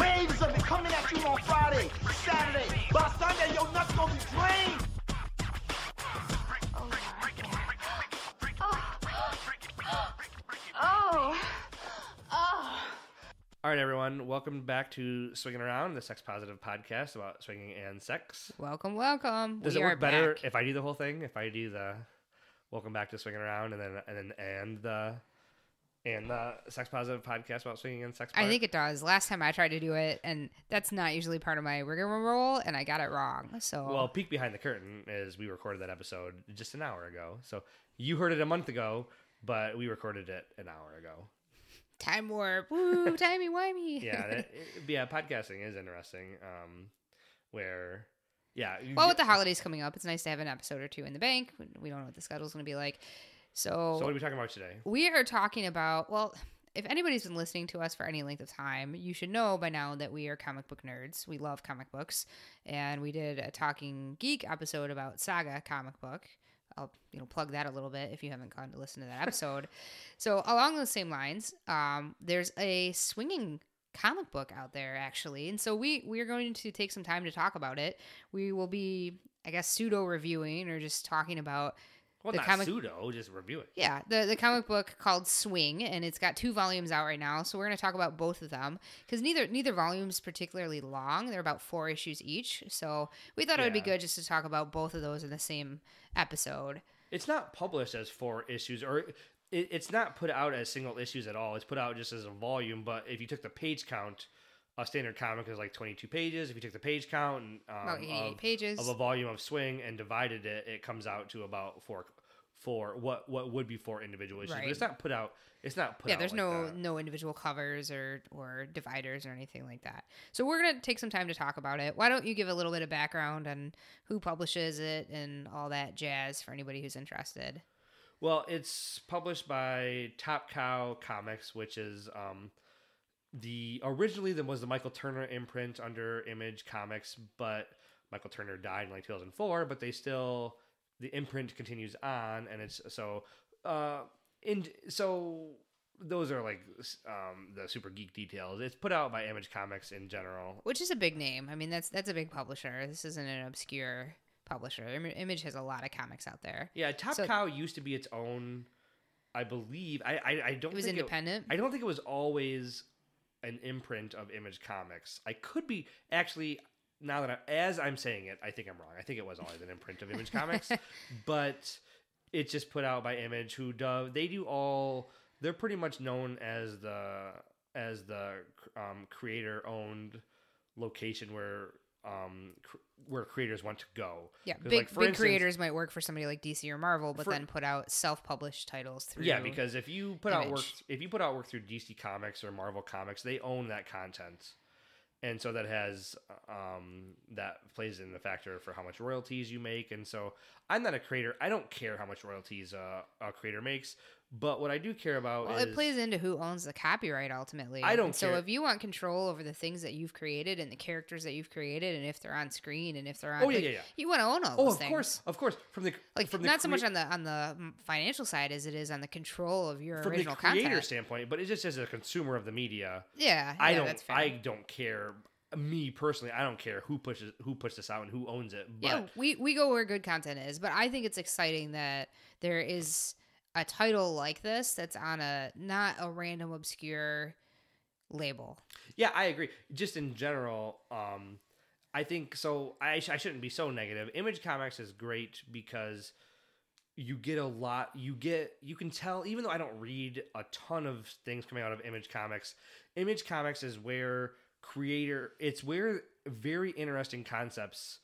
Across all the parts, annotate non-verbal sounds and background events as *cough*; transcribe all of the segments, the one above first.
Waves of it coming at you on Friday, Saturday. By Sunday, your nuts gonna be drained. Oh, yeah. Oh. All right, everyone. Welcome back to Swinging Around, the sex positive podcast about swinging and sex. Welcome, welcome. Does we it are work better back. if I do the whole thing? If I do the welcome back to Swinging Around and then and then and the and the sex positive podcast about swinging and sex. I think it does. Last time I tried to do it, and that's not usually part of my rigmarole, and I got it wrong. So Well, peek behind the curtain is we recorded that episode just an hour ago. So you heard it a month ago, but we recorded it an hour ago. time warp, *laughs* woo, timey wimey. *laughs* Yeah, that, *laughs* yeah. Podcasting is interesting. Um, where yeah. well, with the holidays coming up, it's nice to have an episode or two in the bank. We don't know what the schedule's going to be like. So So, what are we talking about today? we are talking about well. If anybody's been listening to us for any length of time, you should know by now that we are comic book nerds. We love comic books, and we did a Talking Geek episode about Saga comic book. I'll you know plug that a little bit if you haven't gone to listen to that *laughs* episode. so along those same lines, um, there's a swinging comic book out there actually, and so we we are going to take some time to talk about it. We will be, I guess, pseudo reviewing or just talking about Well, the not comic- pseudo, just review it. yeah, the the comic book called Swing, and it's got two volumes out right now. So we're going to talk about both of them because neither neither volume's particularly long. They're about four issues each. So we thought it would be good just to talk about both of those in the same episode. It's not published as four issues, or it, it's not put out as single issues at all. It's put out just as a volume. But if you took the page count, a standard comic is like twenty-two pages. If you took the page count and, um, About 88 of, pages. of a volume of Swing and divided it, it comes out to about four. Four what what would be four individual issues, Right. but it's not put out. It's not put yeah, there's like no that. no individual covers or or dividers or anything like that. So we're gonna take some time to talk about it. Why don't you give a little bit of background on who publishes it and all that jazz for anybody who's interested? Well, it's published by Top Cow Comics, which is um, the originally there was the Michael Turner imprint under Image Comics, but Michael Turner died in like 2004. But they still the imprint continues on, and it's so uh, in so those are like um, the super geek details. It's put out by Image Comics in general. which is a big name. I mean, that's that's a big publisher. This isn't an obscure publisher. Im- Image has a lot of comics out there. Yeah, Top So- Cow used to be its own. I believe I I, I don't. It was independent? I don't think it was always an imprint of Image Comics. I could be actually now that I, as I'm saying it, I think I'm wrong. I think it was always an imprint of Image Comics, *laughs* but it's just put out by Image, who do they do all. They're pretty much known as the as the um, creator owned location where um cr- where creators want to go. Yeah, big like, for big instance- creators might work for somebody like DC or Marvel, but For- then put out self-published titles through. Yeah, because if you put out work, if you put out work through DC Comics or Marvel Comics, they own that content, and so that has um, that plays in the factor for how much royalties you make. And so I'm not a creator; I don't care how much royalties uh, a creator makes. But what I do care about well, is it plays into who owns the copyright ultimately. I don't And So care. if you want control over the things that you've created and the characters that you've created, and if they're on screen and if they're on, Oh, yeah, like, yeah, yeah. you want to own all oh, those of things. course, of course, from the Like from the not so much on the on the mm, financial side as it is on the control of your from the original creator content. standpoint, but it's just as a consumer of the media. Yeah, I yeah, don't. I don't care. Me personally, I don't care who pushes who puts this out and who owns it. But yeah, we we go where good content is, but I think it's exciting that there is a title like this that's on a not a random obscure label. Yeah, I agree. Just in general, um, I think so. I, sh- I shouldn't be so negative. Image Comics is great because you get a lot. You get you can tell. Even though I don't read a ton of things coming out of Image Comics, Image Comics is where creator. It's where very interesting concepts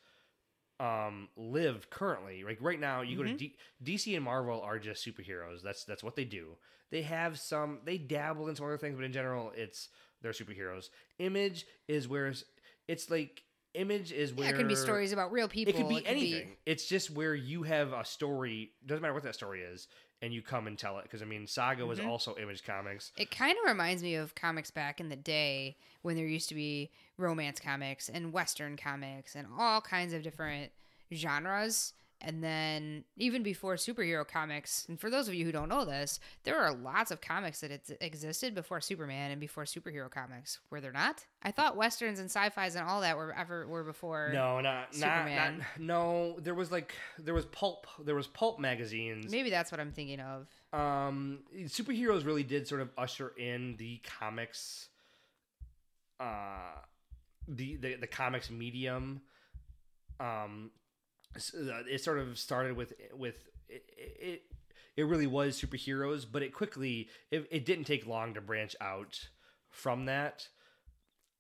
um live currently like right now you go to D- dc and marvel are just superheroes that's that's what they do they have some they dabble in some other things but in general it's they're superheroes image is where it's- it's like Image is where Yeah, it can be stories about real people. It could be anything. It's just where you have a story. Doesn't matter what that story is, and you come and tell it. Because I mean, Saga was Mhm. also Image Comics. It kind of reminds me of comics back in the day when there used to be romance comics and western comics and all kinds of different genres. And then even before superhero comics, and for those of you who don't know this, there are lots of comics that ex- existed before Superman and before superhero comics. Were there not? I thought westerns and sci-fi's and all that were ever were before. No, not not, Superman. not no. There was like there was pulp. There was pulp magazines. Maybe that's what I'm thinking of. um superheroes really did sort of usher in the comics uh the the, the comics medium um it sort of started with with it, it it really was superheroes but it quickly it, it didn't take long to branch out from that.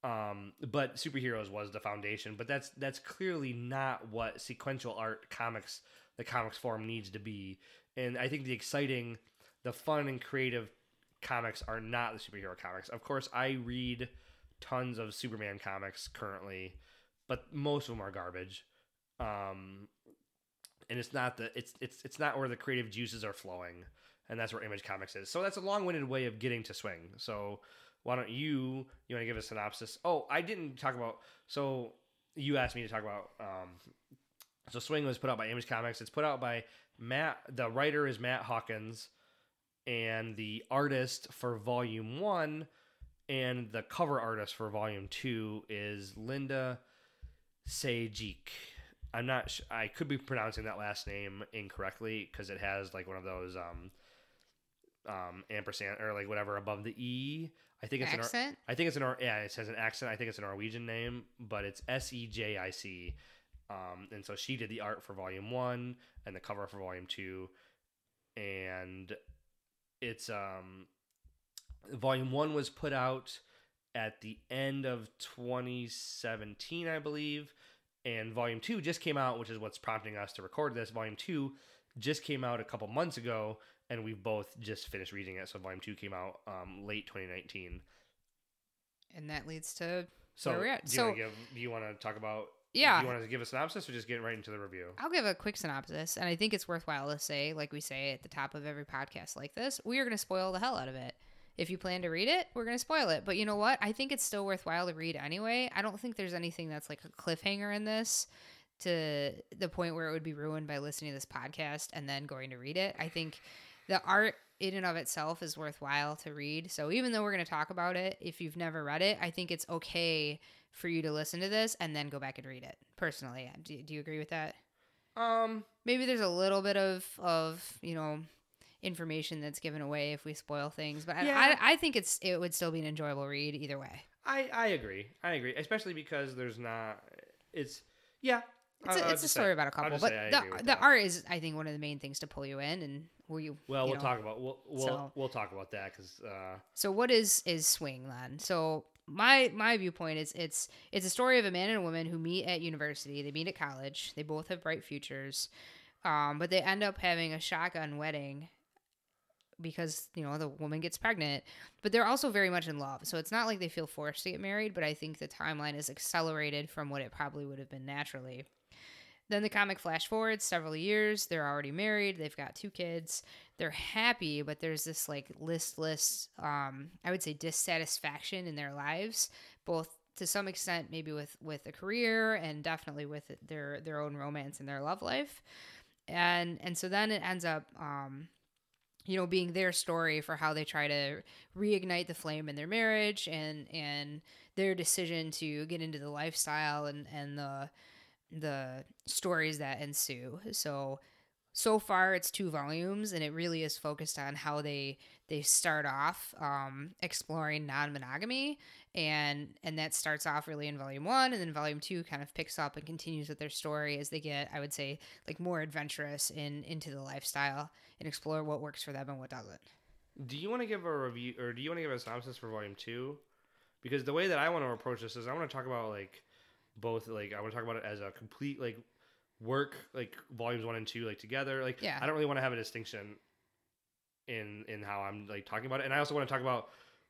Um but superheroes was the foundation but that's that's clearly not what sequential art comics the comics form needs to be. And i think the exciting the fun and creative comics are not the superhero comics. Of course i read tons of superman comics currently but most of them are garbage um and it's not the it's it's it's not where the creative juices are flowing. And that's where image comics is. So that's a long-winded way of getting to swing. So why don't you you want to give a synopsis? Oh i didn't talk about so you asked me to talk about um so swing was put out by image comics. It's put out by matt the writer is matt hawkins and the artist for volume one and the cover artist for volume two is linda Sejic. I'm not. Sh- I could be pronouncing that last name incorrectly because it has like one of those um, um, ampersand or like whatever above the e. I think it's An, Accent? I think it's an. Nor- Yeah, it says an accent. I think it's a Norwegian name, but it's S E J I C. Um, and so she did the art for volume one and the cover for volume two, and it's um, volume one was put out at the end of 2017, I believe. And volume two just came out, which is what's prompting us to record this. Volume two just came out a couple months ago, and we've both just finished reading it. So volume two came out um, late 2019. And that leads to So where we're at. do you So want to give? Do you want to talk about? Yeah. Do you want to give a synopsis or just get right into the review? I'll give a quick synopsis, and I think it's worthwhile to say, like we say at the top of every podcast like this, we are going to spoil the hell out of it. If you plan to read it, we're going to spoil it. But you know what? I think it's still worthwhile to read anyway. I don't think there's anything that's like a cliffhanger in this to the point where it would be ruined by listening to this podcast and then going to read it. I think the art in and of itself is worthwhile to read. So even though we're going to talk about it, if you've never read it, I think it's okay for you to listen to this and then go back and read it. Personally, do, do you agree with that? Um, maybe there's a little bit of of you know information that's given away if we spoil things, but Yeah. I, I I think it's it would still be an enjoyable read either way. I I agree. I agree, especially because there's not. It's yeah. It's I'll- a, it's a story say- about a couple, but the the art is I think one of the main things to pull you in and where you Well, you we'll know. talk about we'll we'll, So- we'll talk about that because uh, So what is is swing then? So my my viewpoint is it's it's a story of a man and a woman who meet at university. They meet at college. They both have bright futures, um, but they end up having a shotgun wedding because you know the woman gets pregnant. But they're also very much in love. So it's not like they feel forced to get married. But I think the timeline is accelerated from what it probably would have been naturally. Then the comic flash forwards several years. They're already married. They've got two kids. They're happy, but there's this like listless, um, I would say, dissatisfaction in their lives, both to some extent, maybe with with a career and definitely with their their own romance and their love life. And and so then it ends up, um, you know, being their story for how they try to reignite the flame in their marriage and and their decision to get into the lifestyle and and the the stories that ensue. So so far it's two volumes and it really is focused on how they they start off um, exploring non-monogamy and and that starts off really in volume one and then volume two kind of picks up and continues with their story as they get i would say like more adventurous in into the lifestyle and explore what works for them and what doesn't do you want to give a review or do you want to give a synopsis for volume two? Because the way that I want to approach this is I want to talk about like both like I want to talk about it as a complete like work like volumes one and two like together like Yeah. I don't really want to have a distinction in in how I'm like talking about it and I also want to talk about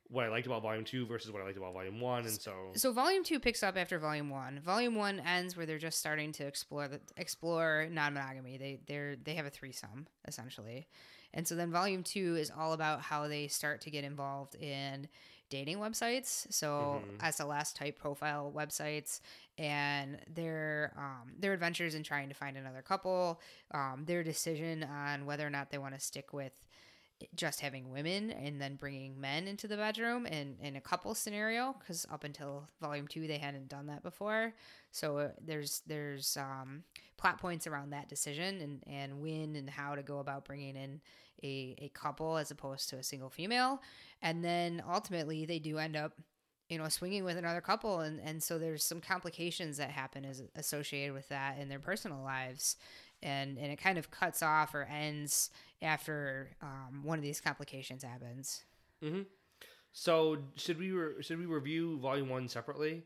what I liked about volume two versus what I liked about volume one, and so So volume two picks up after volume one. Volume one ends where they're just starting to explore the explore non-monogamy. They they're they have a threesome essentially, and so then volume two is all about how they start to get involved in dating websites. So SLS type profile websites and their um, their adventures in trying to find another couple, um, their decision on whether or not they want to stick with just having women and then bringing men into the bedroom and in a couple scenario because up until volume two they hadn't done that before so uh, there's there's um, plot points around that decision and, and when and how to go about bringing in a, a couple as opposed to a single female and then ultimately they do end up you know swinging with another couple and, and so there's some complications that happen as associated with that in their personal lives and and it kind of cuts off or ends after um, one of these complications happens. So should we re- should we review volume one separately,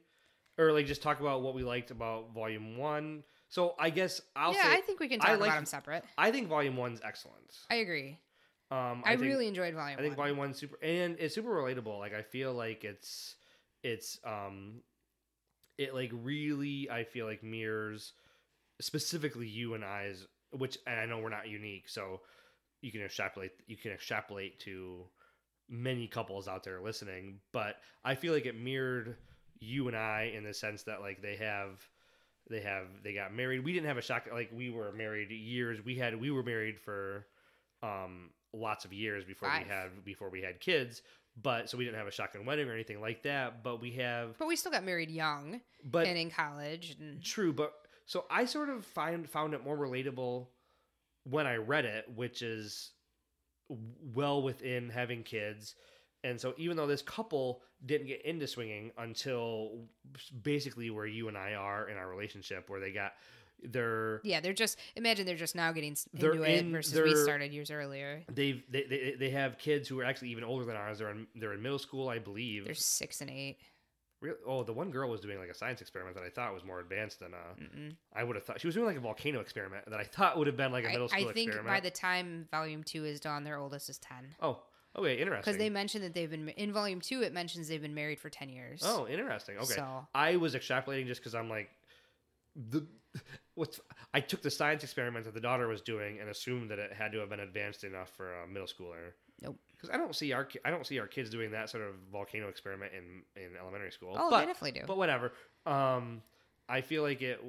or like just talk about what we liked about volume one? So I guess I'll yeah, say I think we can talk about like- them separate. I think volume one's excellent. I agree. Um, I, think- really enjoyed volume. I think one. volume one's super and it's super relatable. Like I feel like it's it's um it like really I feel like mirrors specifically you and I's which and I know we're not unique, so you can extrapolate you can extrapolate to many couples out there listening, but I feel like it mirrored you and I in the sense that like they have they have they got married. We didn't have a shock like we were married years. We had we were married for um lots of years before Five. we had before we had kids. But so we didn't have a shotgun wedding or anything like that. But we have but we still got married young but and in college. And True, but so I sort of find found it more relatable when I read it, which is well within having kids. And so even though this couple didn't get into swinging until basically where you and I are in our relationship where they got their yeah, they're just imagine they're just now getting They're into it in- versus we started years earlier. they've they, they they have kids who are actually even older than ours. They're in they're in middle school, I believe. They're six and eight. Really? Oh, the one girl was doing like a science experiment that I thought was more advanced than uh, I would have thought. She was doing like a volcano experiment that I thought would have been like a middle school I think experiment. by the time volume two is done, their oldest is ten. oh, okay, interesting. Because they mentioned that they've been in volume two. It mentions they've been married for ten years. Oh, interesting. Okay, So- I was extrapolating just because I'm like the *laughs* what's I took the science experiment that the daughter was doing and assumed that it had to have been advanced enough for a middle schooler. Nope. Because I don't see our I don't see our kids doing that sort of volcano experiment in in elementary school. Oh, but, they definitely do. But whatever. Um, I feel like it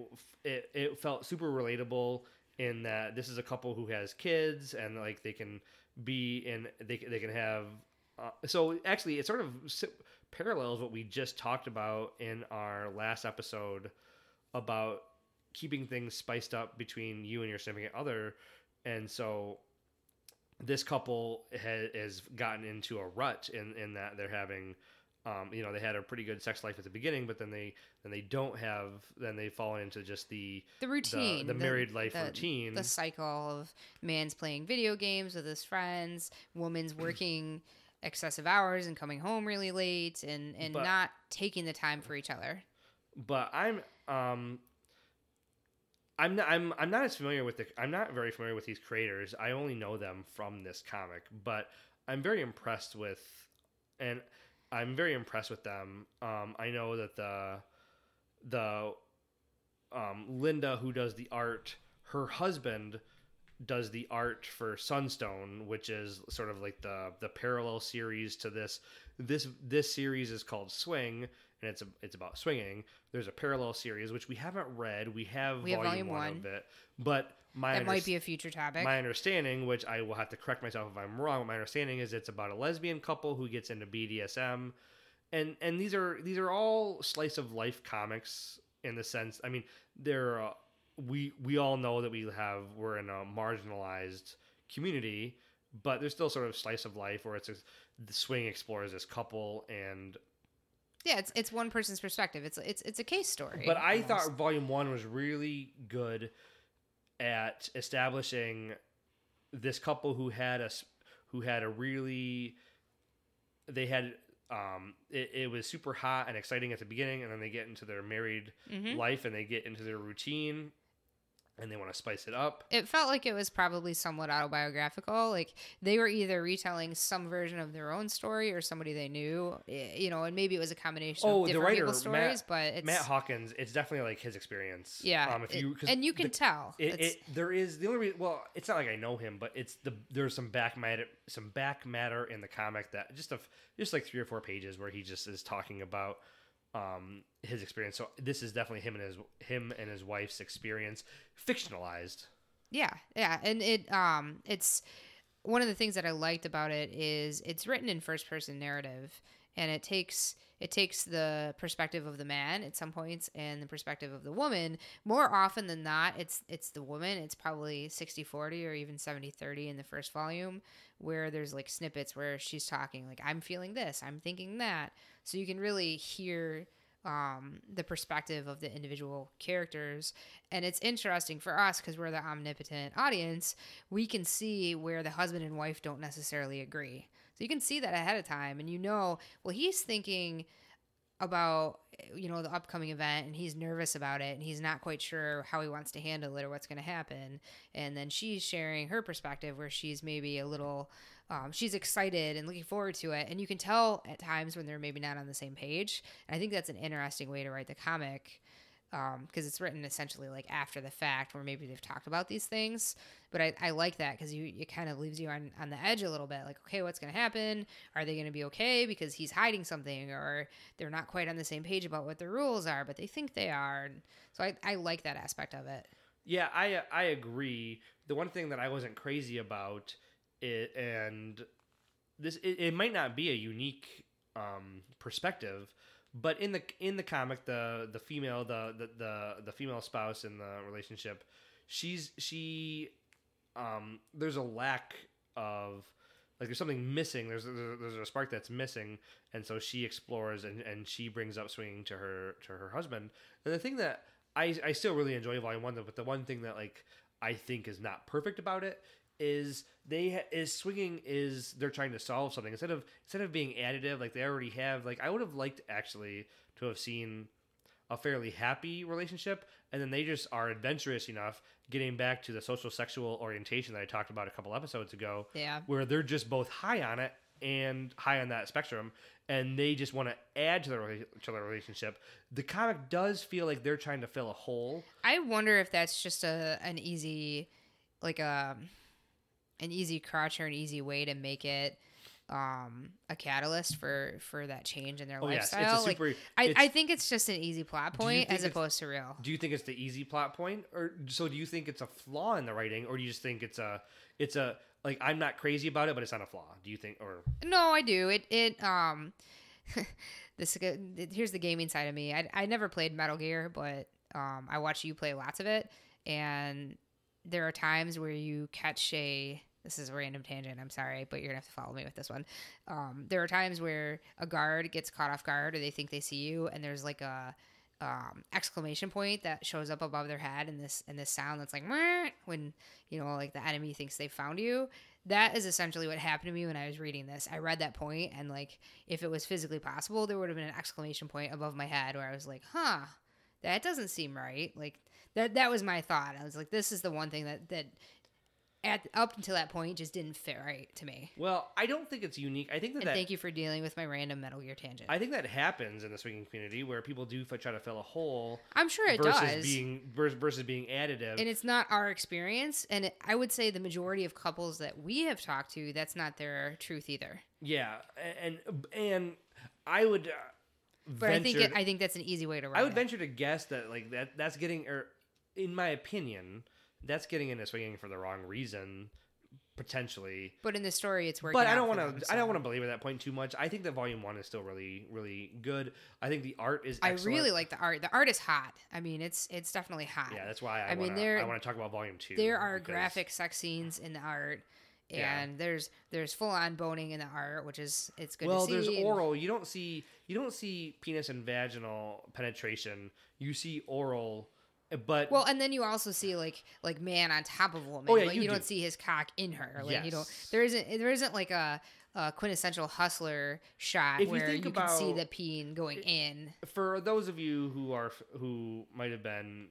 it it felt super relatable in that this is a couple who has kids and like they can be in they they can have. Uh, so actually, it sort of parallels what we just talked about in our last episode about keeping things spiced up between you and your significant other, and so this couple ha- has gotten into a rut in in that they're having um, you know they had a pretty good sex life at the beginning but then they then they don't have then they fall into just the the routine, the, married life the- routine the cycle of man's playing video games with his friends, woman's *clears throat* working excessive hours and coming home really late, and and But- not taking the time for each other. but I'm um I'm not I'm I'm not as familiar with the I'm not very familiar with these creators. I only know them from this comic, but I'm very impressed with and I'm very impressed with them. Um I know that the the um Linda who does the art, her husband does the art for Sunstone, which is sort of like the the parallel series to this. This this series is called Swing, and it's a, it's about swinging. There's a parallel series which we haven't read. We have We have volume, volume one, one. of it, but my That might be a future topic. my understanding, which I will have to correct myself if I'm wrong. My understanding is it's about a lesbian couple who gets into BDSM, and and these are these are all slice of life comics in the sense. I mean, they're uh, we we all know that we have we're in a marginalized community, but there's still sort of slice of life where it's a, the swing explores this couple and yeah, it's it's one person's perspective. It's it's it's a case story. But I almost. thought Volume One was really good at establishing this couple who had a who had a really they had um it, it was super hot and exciting at the beginning and then they get into their married Mhm. life and they get into their routine and they want to spice it up. it felt like it was probably somewhat autobiographical. Like they were either retelling some version of their own story or somebody they knew, you know, and maybe it was a combination Oh, of the different writer people's stories. Matt, but it's Matt Hawkins. It's definitely like his experience. yeah, Um, if it- you 'cause and you can the- tell. It, it there is the only reason. Well, it's not like I know him, but it's the there's some back matter some back matter in the comic that just a just like three or four pages where he just is talking about um his experience. So this is definitely him and his him and his wife's experience fictionalized. Yeah, yeah, and it um it's one of the things that I liked about it is it's written in first person narrative and it takes it takes the perspective of the man at some points and the perspective of the woman more often than not it's it's the woman it's probably 60-40 or even 70-30 in the first volume where there's like snippets where she's talking like I'm feeling this I'm thinking that so you can really hear um, the perspective of the individual characters. And it's interesting for us because we're the omnipotent audience. We can see where the husband and wife don't necessarily agree. So you can see that ahead of time, and you know, well, he's thinking about you know the upcoming event and he's nervous about it and he's not quite sure how he wants to handle it or what's going to happen. And then she's sharing her perspective where she's maybe a little um, she's excited and looking forward to it. And you can tell at times when they're maybe not on the same page. And i think that's an interesting way to write the comic because it's written essentially like after the fact where maybe they've talked about these things. But i, I like that because you it kind of leaves you on, on the edge a little bit like okay what's going to happen? Are they going to be okay because he's hiding something or they're not quite on the same page about what the rules are but they think they are. And so i, I like that aspect of it. Yeah, I I agree. The one thing that I wasn't crazy about it, and this it, it might not be a unique um, perspective, but in the in the comic, the the female the the the, the female spouse in the relationship, she's she um, there's a lack of like there's something missing. There's there's, there's a spark that's missing, and so she explores and, and she brings up swinging to her to her husband. And the thing that I I still really enjoy Volume One, but the one thing that like I think is not perfect about it is they ha- is swinging is they're trying to solve something. Instead of instead of being additive like they already have like I would have liked actually to have seen a fairly happy relationship and then they just are adventurous enough getting back to the social sexual orientation that I talked about a couple episodes ago Yeah. where they're just both high on it and high on that spectrum and they just want to add to their, to the relationship. The comic does feel like they're trying to fill a hole. I wonder if that's just a an easy, like a, an easy crotch or an easy way to make it um a catalyst for for that change in their Oh, yes, it's a lifestyle. like, super- I, I think it's just an easy plot point as opposed to real. do you think it's the easy plot point or so do you think it's a flaw in the writing or do you just think it's a it's a like i'm not crazy about it but it's not a flaw do you think or No, I do. It it um *laughs* this here's the gaming side of me. I I never played Metal Gear, but um I watch you play lots of it and there are times where you catch a this is a random tangent, I'm sorry, but you're gonna have to follow me with this one. Um, there are times where a guard gets caught off guard or they think they see you and there's like a um, exclamation point that shows up above their head and this and this sound that's like when you know like the enemy thinks they found you. That is essentially what happened to me when i was reading this. I read that point and like if it was physically possible there would have been an exclamation point above my head where i was like huh that doesn't seem right. Like that that was my thought. I was like this is the one thing that that at up until that point just didn't fit right to me. Well i don't think it's unique. I think that, and that thank you for dealing with my random metal gear tangent. I think that happens in the swinging community where people do f- try to fill a hole i'm sure it versus does. being versus being additive. And it's not our experience and it, i would say the majority of couples that we have talked to that's not their truth either. Yeah and and i would uh, but i think venture- it, i think that's an easy way to I would it. venture to guess that like that that's getting or in my opinion that's getting into swinging for the wrong reason potentially but in the story it's working but I don't want to. I don't want to belabor that point too much. I think that volume one is still really, really good. I think the art is. I really like the art. The art is hot. I mean, it's it's definitely hot. Yeah, that's why I, I mean, wanna, there- I want to talk about volume two. there are because- graphic sex scenes in the art, and Yeah. there's there's full on boning in the art, which is it's good Well, to see. there's oral. You don't see. You don't see penis and vaginal penetration. You see oral, but Well, and then you also see like like man on top of woman. Oh, yeah, Like, you you, do. don't see his cock in her. Like you don't. There isn't there isn't like a, a quintessential hustler shot If you where you, think can see the peen going in. for those of you who are who might have been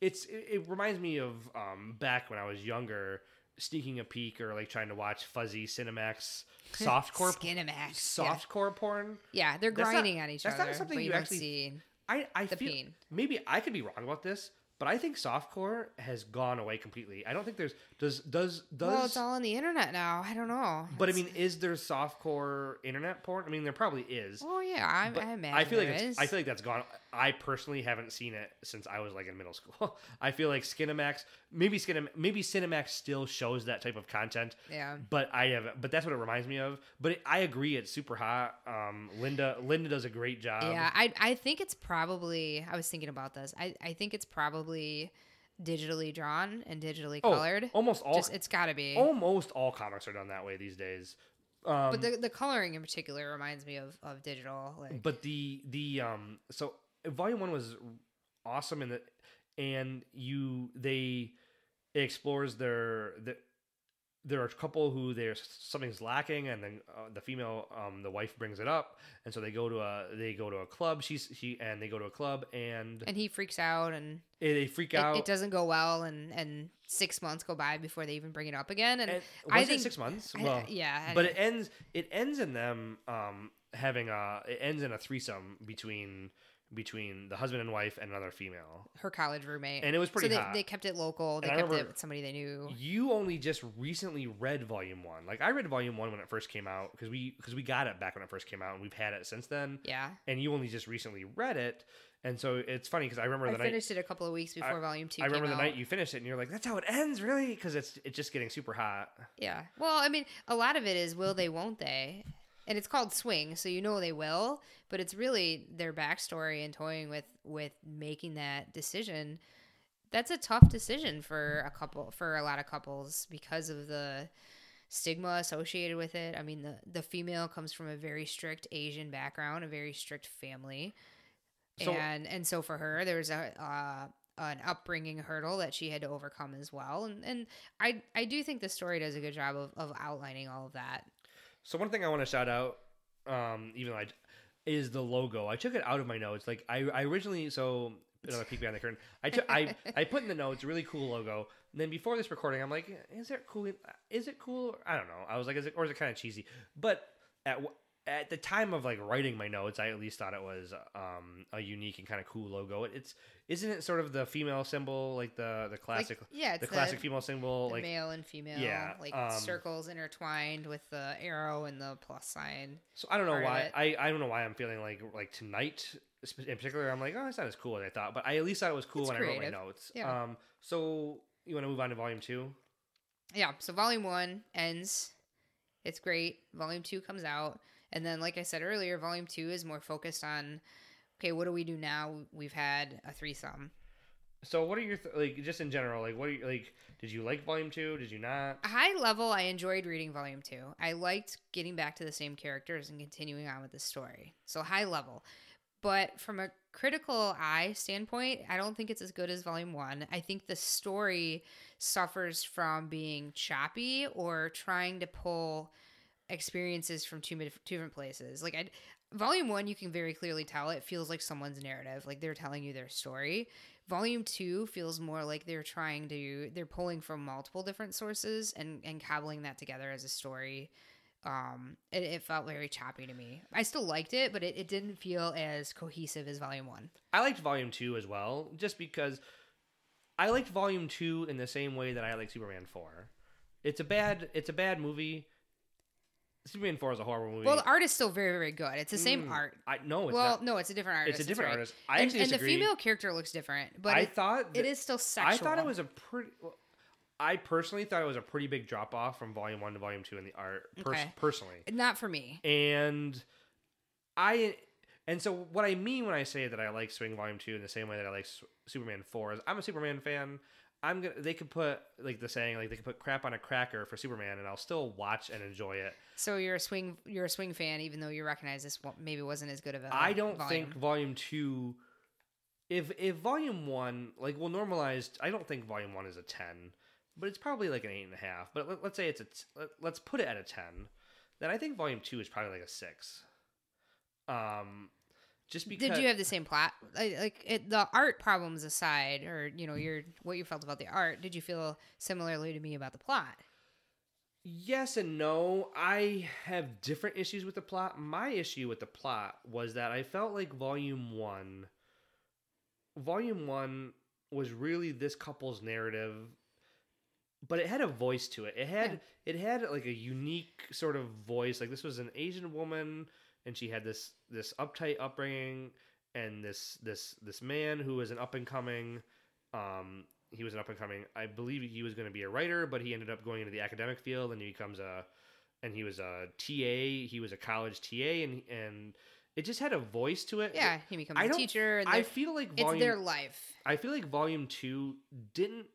it's it, it reminds me of um, back when I was younger, sneaking a peek or like trying to watch fuzzy Cinemax *laughs* softcore Skinemax, yeah. softcore porn. Yeah, they're That's not- grinding on each that's other. That's not something but you don't actually- see. I I The feel peen. maybe I could be wrong about this, but I think softcore has gone away completely. I don't think there's does does does. Well, it's all on the internet now. I don't know. but I mean, is there softcore internet porn? I mean, there probably is. oh yeah, I, I imagine I feel like there it's, is. I feel like that's gone. I personally haven't seen it since I was like in middle school. *laughs* I feel like Skinemax, maybe maybe Cinemax still shows that type of content. Yeah. But I have, but that's what it reminds me of. But it, I agree, it's super hot. Um, Linda, Linda does a great job. yeah, I I think it's probably. I was thinking about this. I I think it's probably digitally drawn and digitally Oh, colored. almost all. Just, it's got to be. almost all comics are done that way these days. Um, but the the coloring in particular reminds me of of digital. Like, but the the um so volume one was awesome in the and you they it explores their the there are a couple who there's something's lacking and then uh, the female um the wife brings it up and so they go to a they go to a club she's she and they go to a club and, and he freaks out and they- they freak it, out it doesn't go well and and six months go by before they even bring it up again and, And I think six months? I- Well, yeah, I but it ends. It ends in them um, having a. It ends in a threesome between between the husband and wife and another female. her college roommate And it was pretty so they, hot. they kept it local they And I kept it remember- with somebody they knew You only just recently read Volume One. Like I read Volume One when it first came out because we because we got it back when it first came out and we've had it since then. yeah And you only just recently read it, and so it's funny because I remember I the night. finished it a couple of weeks before volume two I remember came the out. night you finished it, and you're like, "That's how it ends, really?" Because it's it's just getting super hot. Yeah. Well, I mean, a lot of it is will they, won't they? And it's called swing, so you know they will, but it's really their backstory and toying with with making that decision. That's a tough decision for a couple for a lot of couples because of the stigma associated with it. I mean, the the female comes from a very strict Asian background, a very strict family. So- and and so for her there's a uh an upbringing hurdle that she had to overcome as well and and i i do think the story does a good job of, of outlining all of that So one thing I want to shout out, um, even though I, is the logo. I took it out of my notes. Like I, I originally so another peek behind the curtain. I took I I put in the notes really cool logo. And then before this recording, I'm like, is it cool? Is it cool? I don't know. I was like, is it or is it kind of cheesy? But at at the time of like writing my notes, I at least thought it was um, a unique and kind of cool logo. It, it's isn't it sort of the female symbol, like the the classic, yeah, it's the the- classic female symbol, the like male and female yeah, like um, circles intertwined with the arrow and the plus sign So I don't know why. I, I don't know why I'm feeling like like tonight in particular I'm like oh it's not as cool as I thought but I at least thought it was cool It's when I wrote my notes. Yeah. Um. So you want to move on to volume two? yeah so volume one ends it's great volume two comes out and then like i said earlier volume two is more focused on okay what do we do now we've had a threesome So what are your th- like just in general like what are you like? Did you like volume two? Did you not? high level i enjoyed reading volume two i liked getting back to the same characters and continuing on with the story so high level but from a critical eye standpoint i don't think it's as good as volume one i think the story suffers from being choppy or trying to pull experiences from two, two different places. Like i volume one you can very clearly tell it feels like someone's narrative like they're telling you their story. Volume two feels more like they're trying to they're pulling from multiple different sources and and cobbling that together as a story. Um it, it felt very choppy to me. I still liked it but it, it didn't feel as cohesive as volume one. I liked volume two as well, just because I liked volume two in the same way that I like Superman four. It's a bad it's a bad movie. Superman four is a horrible movie. well the art is still very very good it's the same Mm, art I no, it's well not. no it's a different artist It's a different right. artist. I and, actually and the disagree. female character looks different but I it, thought it that- is still sexual I thought it was a pretty. well, I personally thought it was a pretty big drop off from volume one to volume two in the art. Pers- Okay. Personally, not for me and I and so what I mean when I say that I like Swing Volume Two in the same way that I like S- Superman Four is I'm a Superman fan. I'm gonna they could put like the saying like they could put crap on a cracker for Superman and I'll still watch and enjoy it. So you're a swing you're a swing fan even though you recognize this one maybe wasn't as good of a I don't volume. think Volume Two. If if Volume One like well normalized, I don't think Volume One is a ten, but it's probably like an eight and a half. But let, let's say it's a t- let, let's put it at a ten. Then I think Volume Two is probably like a six. Um, just because Did you have the same plot? Like, like it, the art problems aside, or you know, your what you felt about the art? Did you feel similarly to me about the plot? Yes and no. I have different issues with the plot. My issue with the plot was that I felt like volume 1 volume 1 was really this couple's narrative but it had a voice to it. It had it had like a unique sort of voice. Like this was an Asian woman and she had this this uptight upbringing and this this this man who was an up and coming um he was an up and coming I believe he was going to be a writer but he ended up going into the academic field and he becomes a and he was a TA he was a college TA and and it just had a voice to it Yeah, he becomes I a teacher. And I feel like it's their life. I feel like volume 2 didn't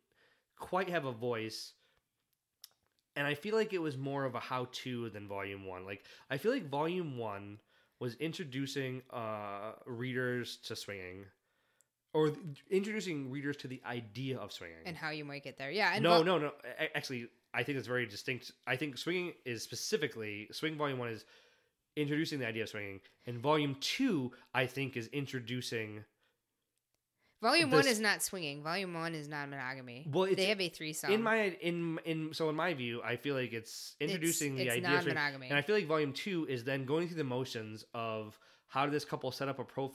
quite have a voice and I feel like it was more of a how to than volume 1 like I feel like volume 1 was introducing uh readers to swinging or th- introducing readers to the idea of swinging and how you might get there. Yeah, no vol- no no actually I think it's very distinct I think swinging is specifically swing volume 1 is introducing the idea of swinging and volume 2 I think is introducing Volume this- one is not swinging. Volume one is not monogamy. Well, it's- they have a threesome. in my in in so in my view i feel like it's introducing the it's idea of non-monogamy. and i feel like volume two is then going through the motions of how did this couple set up a prof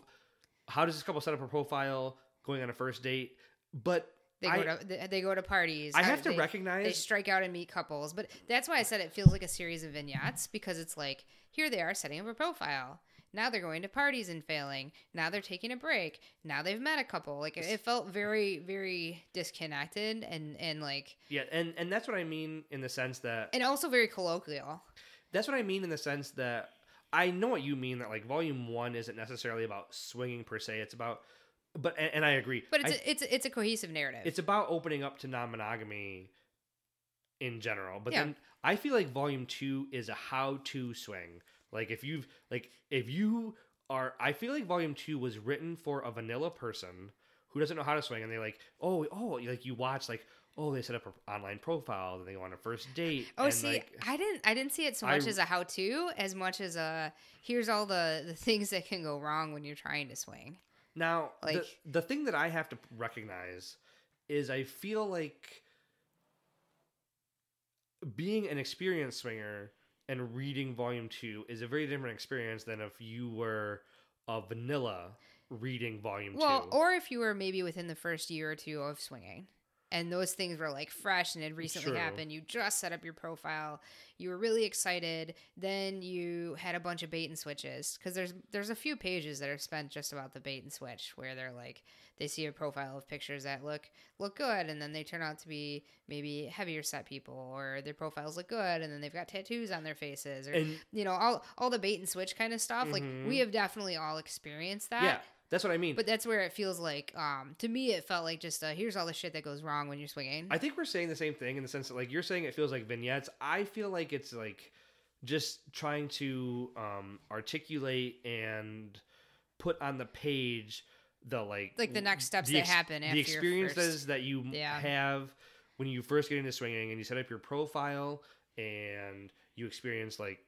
how does this couple set up a profile going on a first date but They I- go to they- they go to parties. I have to they- recognize- they strike out and meet couples, but that's why I said it feels like a series of vignettes because it's like here they are setting up a profile. Now they're going to parties and failing. Now they're taking a break. Now they've met a couple. Like it felt very very disconnected and and like yeah and and that's what i mean in the sense that and also very colloquial. that's what i mean in the sense that i know what you mean that like volume one isn't necessarily about swinging per se it's about but and, and i agree But it's I- a, it's a, it's a cohesive narrative. it's about opening up to non-monogamy in general but Yeah. then i feel like volume two is a how-to swing like if you've like if you are i feel like volume two was written for a vanilla person who doesn't know how to swing and they like oh oh like you watch like oh they set up an online profile then they go on a first date Oh, and see, like I didn't. I didn't see it so I- much as a how-to, as much as a here's all the the things that can go wrong when you're trying to swing. Now, Like- the, the thing that I have to recognize is I feel like being an experienced swinger and reading volume two is a very different experience than if you were a vanilla reading volume Well, two. or if you were maybe within the first year or two of swinging, and those things were like fresh and had recently True. happened. You just set up your profile. You were really excited. Then you had a bunch of bait and switches because there's there's a few pages that are spent just about the bait and switch where they're like they see a profile of pictures that look look good and then they turn out to be maybe heavier set people or their profiles look good and then they've got tattoos on their faces or And- you know all all the bait and switch kind of stuff. Like Mhm. we have definitely all experienced that. yeah, that's what I mean. But that's where it feels like, um, to me, it felt like just uh, here's all the shit that goes wrong when you're swinging. I think we're saying the same thing in the sense that like you're saying it feels like vignettes. I feel like it's like just trying to um, articulate and put on the page the like Like the next steps the that happen after the experiences first- that you Yeah. have when you first get into swinging and you set up your profile and you experience like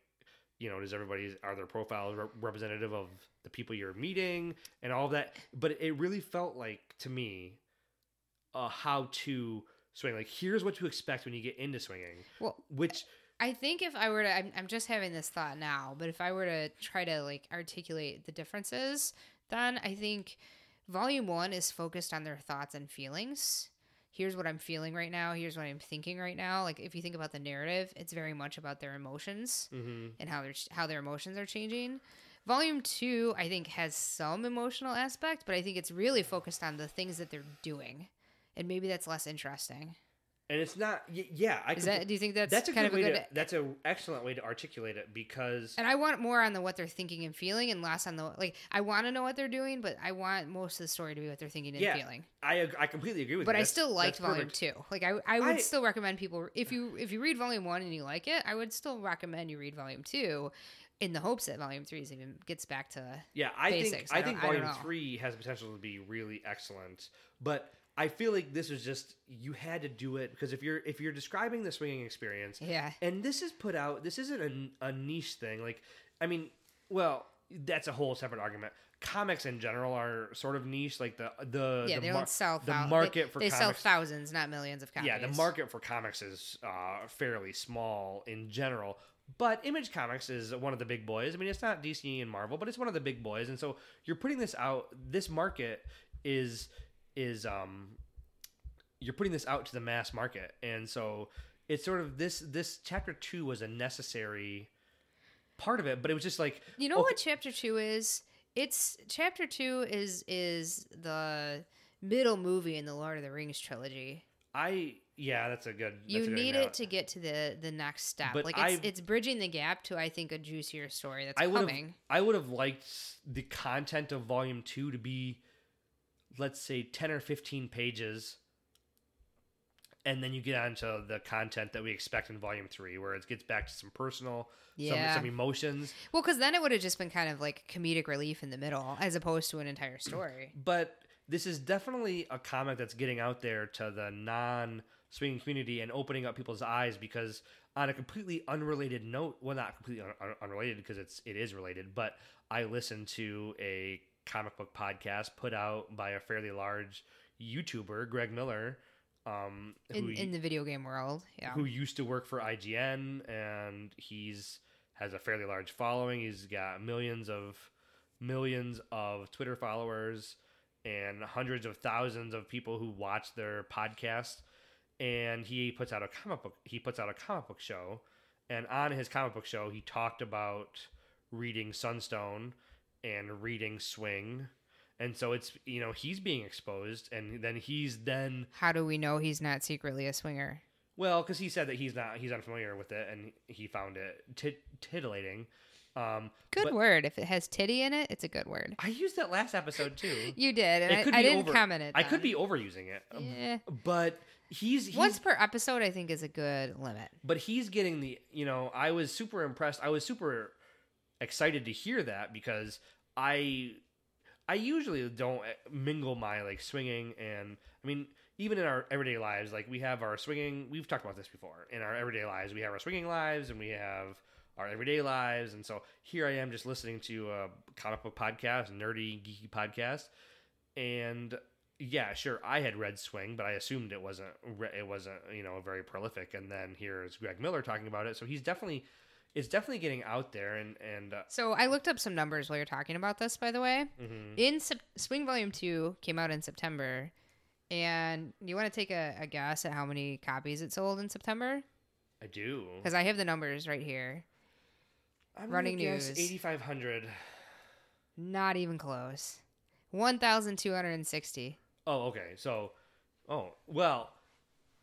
you know does everybody are their profiles re- representative of the people you're meeting and all that but it really felt like to me a how to swing like here's what to expect when you get into swinging Well, which I think if I were to, I'm, I'm just having this thought now, but if I were to try to like articulate the differences, then I think volume one is focused on their thoughts and feelings. Here's what I'm feeling right now. Here's what I'm thinking right now. Like if you think about the narrative, it's very much about their emotions Mhm. and how their how their emotions are changing. Volume two, I think, has some emotional aspect, but I think it's really focused on the things that they're doing, and maybe that's less interesting. And it's not y- yeah i Is that- do you think that's that's a kind of a way good- to, that's an excellent way to articulate it because And I want more on the what they're thinking and feeling, and less on the like. I want to know what they're doing, but I want most of the story to be what they're thinking and yeah feeling. i ag- i completely agree with you. But you I That's- still liked volume perfect. two. Like I, I would I- still recommend people if you if you read volume one and you like it, I would still recommend you read volume two, in the hopes that volume three is even gets back to Yeah, I basics. think I, don't- think volume three has potential to be really excellent, but I feel like this was just you had to do it because if you're if you're describing the swinging experience, Yeah. and this is put out, this isn't a, a niche thing. Like, I mean, well, that's a whole separate argument. comics in general are sort of niche. Like the the yeah, the, they mar- don't sell. the thou- market they, for they sell thousands, not millions of copies. Yeah, the market for comics is uh, fairly small in general. But Image Comics is one of the big boys. I mean, it's not DC and Marvel, but it's one of the big boys. And so you're putting this out. This market is is um you're putting this out to the mass market, and so it's sort of this this chapter two was a necessary part of it, but it was just like You know okay, what chapter two is? It's chapter two is is the middle movie in the Lord of the Rings trilogy. I yeah, that's a good. That's You a good need it to get to the the next step. But like it's it's bridging the gap to I think a juicier story that's I coming. I would have liked the content of volume 2 to be let's say 10 or 15 pages and then you get onto the content that we expect in volume 3 where it gets back to some personal Yeah. some, some emotions Well, because then it would have just been kind of like comedic relief in the middle, as opposed to an entire story. but this is definitely a comic that's getting out there to the non swinging community and opening up people's eyes because on a completely unrelated note well not completely un- un- unrelated because it's it is related but i listened to a comic book podcast put out by a fairly large youtuber greg miller um In, in the video game world, yeah. who used to work for IGN and he's has a fairly large following. He's got millions of millions of Twitter followers and hundreds of thousands of people who watch their podcast and he puts out a comic book he puts out a comic book show and on his comic book show he talked about reading Sunstone and reading Swing and so it's you know he's being exposed and then he's then How do we know he's not secretly a swinger? well, because he said that he's not he's unfamiliar with it and he found it tit- titillating. Um, Good but word. If it has titty in it, it's a good word. I used that last episode too. *laughs* You did, and I, could I be didn't over- comment it. I could be overusing it, um, Yeah. but he's, he's Once per episode, I think is a good limit. but he's getting the you know I was super impressed. I was super excited to hear that because I I usually don't eh, mingle my like swinging and I mean even in our everyday lives like we have our swinging we've talked about this before. In our everyday lives we have our swinging lives and we have our everyday lives. And so here I am just listening to a comic book podcast nerdy geeky podcast. And yeah sure I had read swing but I assumed it wasn't it wasn't you know very prolific. And then here's Greg Miller talking about it. So he's definitely it's definitely getting out there and and uh, So I looked up some numbers while you're talking about this. By the way, mhm. in Sep- Swing Volume Two came out in September, and you want to take a, a guess at how many copies it sold in September? I do Because I have the numbers right here. I'm running news. 8500 Not even close. One thousand two hundred and sixty. oh okay so oh well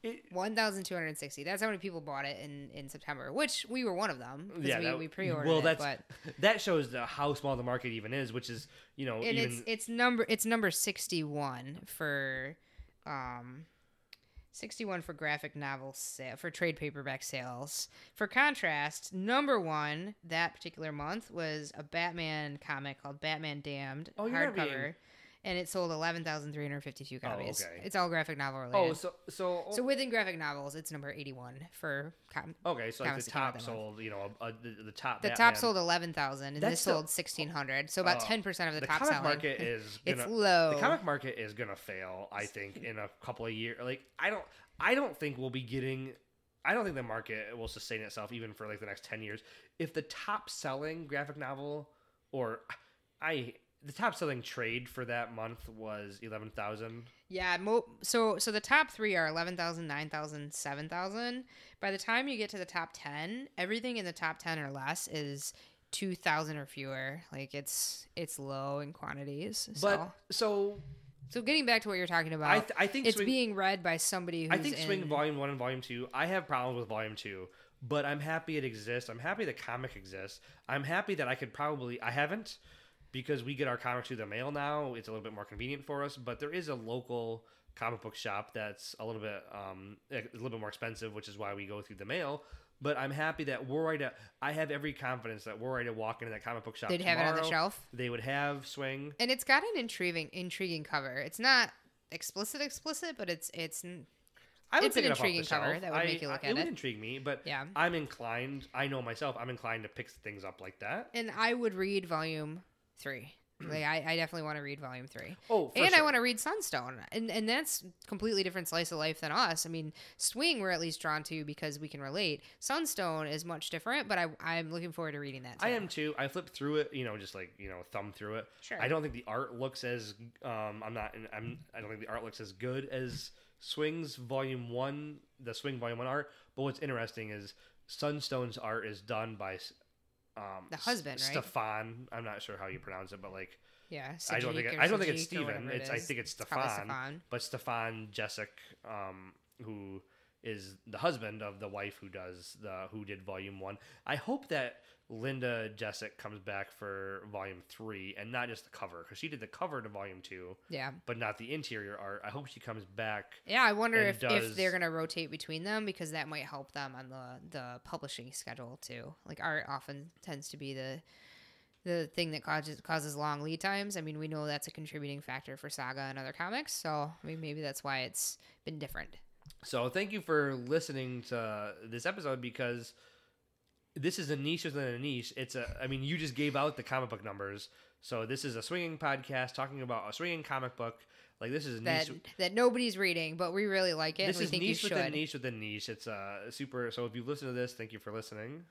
1,260. That's how many people bought it in, in September, which we were one of them yeah we, that, we pre-ordered well it, that's but that shows the, how small the market even is which is you know and even it's it's number it's number 61 for um 61 for graphic novel sale for trade paperback sales. For contrast, number 1 that particular month was a Batman comic called Batman Damned Oh, hardcover. And it sold 11,352 Oh, copies. okay. It's all graphic novel oh, related. oh so so So within graphic novels, it's number 81 for com- okay so like the that came out top sold you know a, a, the, the top The Batman- top sold 11,000 and That's this sold 1,600. So oh. about Oh, 10% of the, the top comic selling. market *laughs* is it's gonna- low. The comic market is gonna fail, I think, in a couple of years. Like I don't, I don't think we'll be getting. I don't think the market will sustain itself even for like the next ten years. If the top selling graphic novel, or I, the top selling trade for that month was eleven thousand. Yeah, mo- so so the top 3 are 11,000, 9,000, 7,000. By the time you get to the top 10, everything in the top 10 or less is 2,000 or fewer. Like it's it's low in quantities. So But so so getting back to what you're talking about, I th- I think it's Swing- being read by somebody who's I think Swing in- Volume One and Volume Two. I have problems with Volume Two, but I'm happy it exists. I'm happy the comic exists. I'm happy that I could probably. I haven't because we get our comics through the mail now. It's a little bit more convenient for us. But there is a local comic book shop that's a little bit um a little bit more expensive, which is why we go through the mail. But I'm happy that we're right. To, I have every confidence that we're right to walk into that comic book shop. They'd have it on the shelf? They would have Swing. and it's got an intriguing intriguing cover. It's not explicit explicit, but it's it's I would It's an it up off the intriguing cover shelf. that would I- make you look I- at it. It would intrigue me, but Yeah. I'm inclined. I know myself. I'm inclined to pick things up like that. and I would read volume 3. like I, I definitely want to read volume three. Oh, and I want to read Sunstone, and and that's completely different slice of life than us. I mean, Swing we're at least drawn to because we can relate. Sunstone is much different, but I I'm looking forward to reading that. Too. I am too. I flipped through it, you know, just like you know, thumb through it. Sure. I don't think the art looks as um. I'm not. I'm. I don't think the art looks as good as Swings Volume One, the Swing Volume One art. But what's interesting is Sunstone's art is done by um The husband, S- right? Stefan. I'm not sure how you pronounce it, but like Yeah, I don't think it, I don't think it's Stephen. whatever it It's I think it's. Stefan. But Stefan Sejic, um, who is the husband of the wife who does the who did volume one. I hope that Linda Sejic comes back for volume three and not just the cover because she did the cover to volume two, Yeah. but not the interior art. I hope she comes back. Yeah, I wonder if, does- if they're gonna rotate between them because that might help them on the the publishing schedule too. Like art often tends to be the the thing that causes causes long lead times. I mean, we know that's a contributing factor for Saga and other comics, so I mean maybe that's why it's been different. So thank you for listening to this episode because this is a niche within a niche. It's a, I mean, you just gave out the comic book numbers. So this is a swinging podcast talking about a swinging comic book. Like this is a That niche. that nobody's reading, but we really like it. This we is think niche within niche within niche. It's uh super. So if you listen to this, thank you for listening.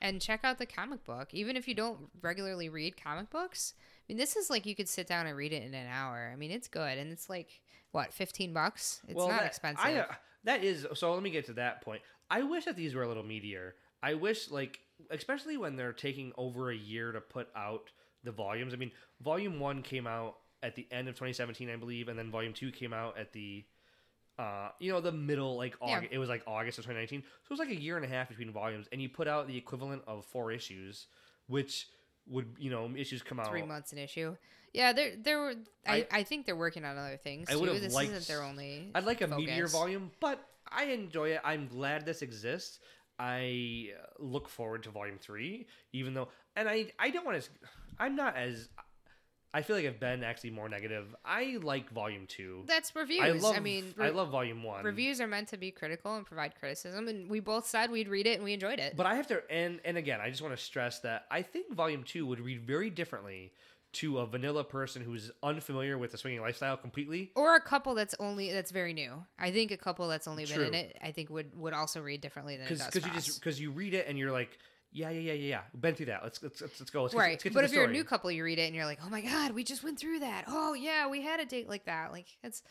and check out the comic book. Even if you don't regularly read comic books, mean, this is like you could sit down and read it in an hour. I mean, it's good, and it's like what fifteen bucks. It's not that, expensive. I, uh, that is so. Let me get to that point. I wish that these were a little meatier. I wish, like, especially when they're taking over a year to put out the volumes. I mean, Volume One came out at the end of 2017, I believe, and then Volume Two came out at the, uh, you know, the middle, like Yeah. August. It was like August of 2019. So it was like a year and a half between volumes, and you put out the equivalent of four issues, which would, you know, issues come out Three months an issue. Yeah, there there they're. I, I- I, think they're working on other things I too. would've This liked- isn't their only. I'd like a meteor focus. volume, but I enjoy it. I'm glad this exists. I uh, look forward to volume three, even though, and I I don't want to. I'm not as. I feel like I've been actually more negative. I like volume two. That's reviews. I love. mean, I love volume one. Reviews are meant to be critical and provide criticism, and we both said we'd read it and we enjoyed it. But I have to, and and again, I just want to stress that I think volume two would read very differently to a vanilla person who's unfamiliar with the swinging lifestyle completely. or a couple that's only that's very new. I think a couple that's only been in it, I think would would also read differently than it does Because you just because you read it and you're like, yeah, yeah, yeah, yeah, yeah. We've Been through that. Let's let's let's, let's go. Let's, get- right. let's get to but if you're a new couple, you read it and you're like, oh my god, we just went through that. Oh yeah, we had a date like that. Like it's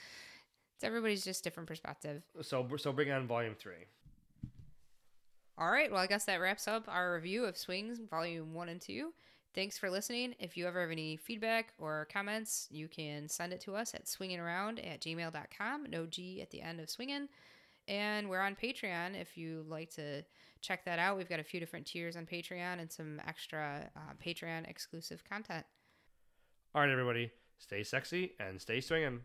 it's everybody's just different perspective. So so bring on volume three. All right. Well, I guess that wraps up our review of Swings Volume 1 and 2. Thanks for listening. If you ever have any feedback or comments, you can send it to us at swingingaround at gmail.com. No G at the end of swinging. And we're on Patreon if you like to check that out. We've got a few different tiers on Patreon and some extra uh, Patreon exclusive content. All right, everybody, stay sexy and stay swinging.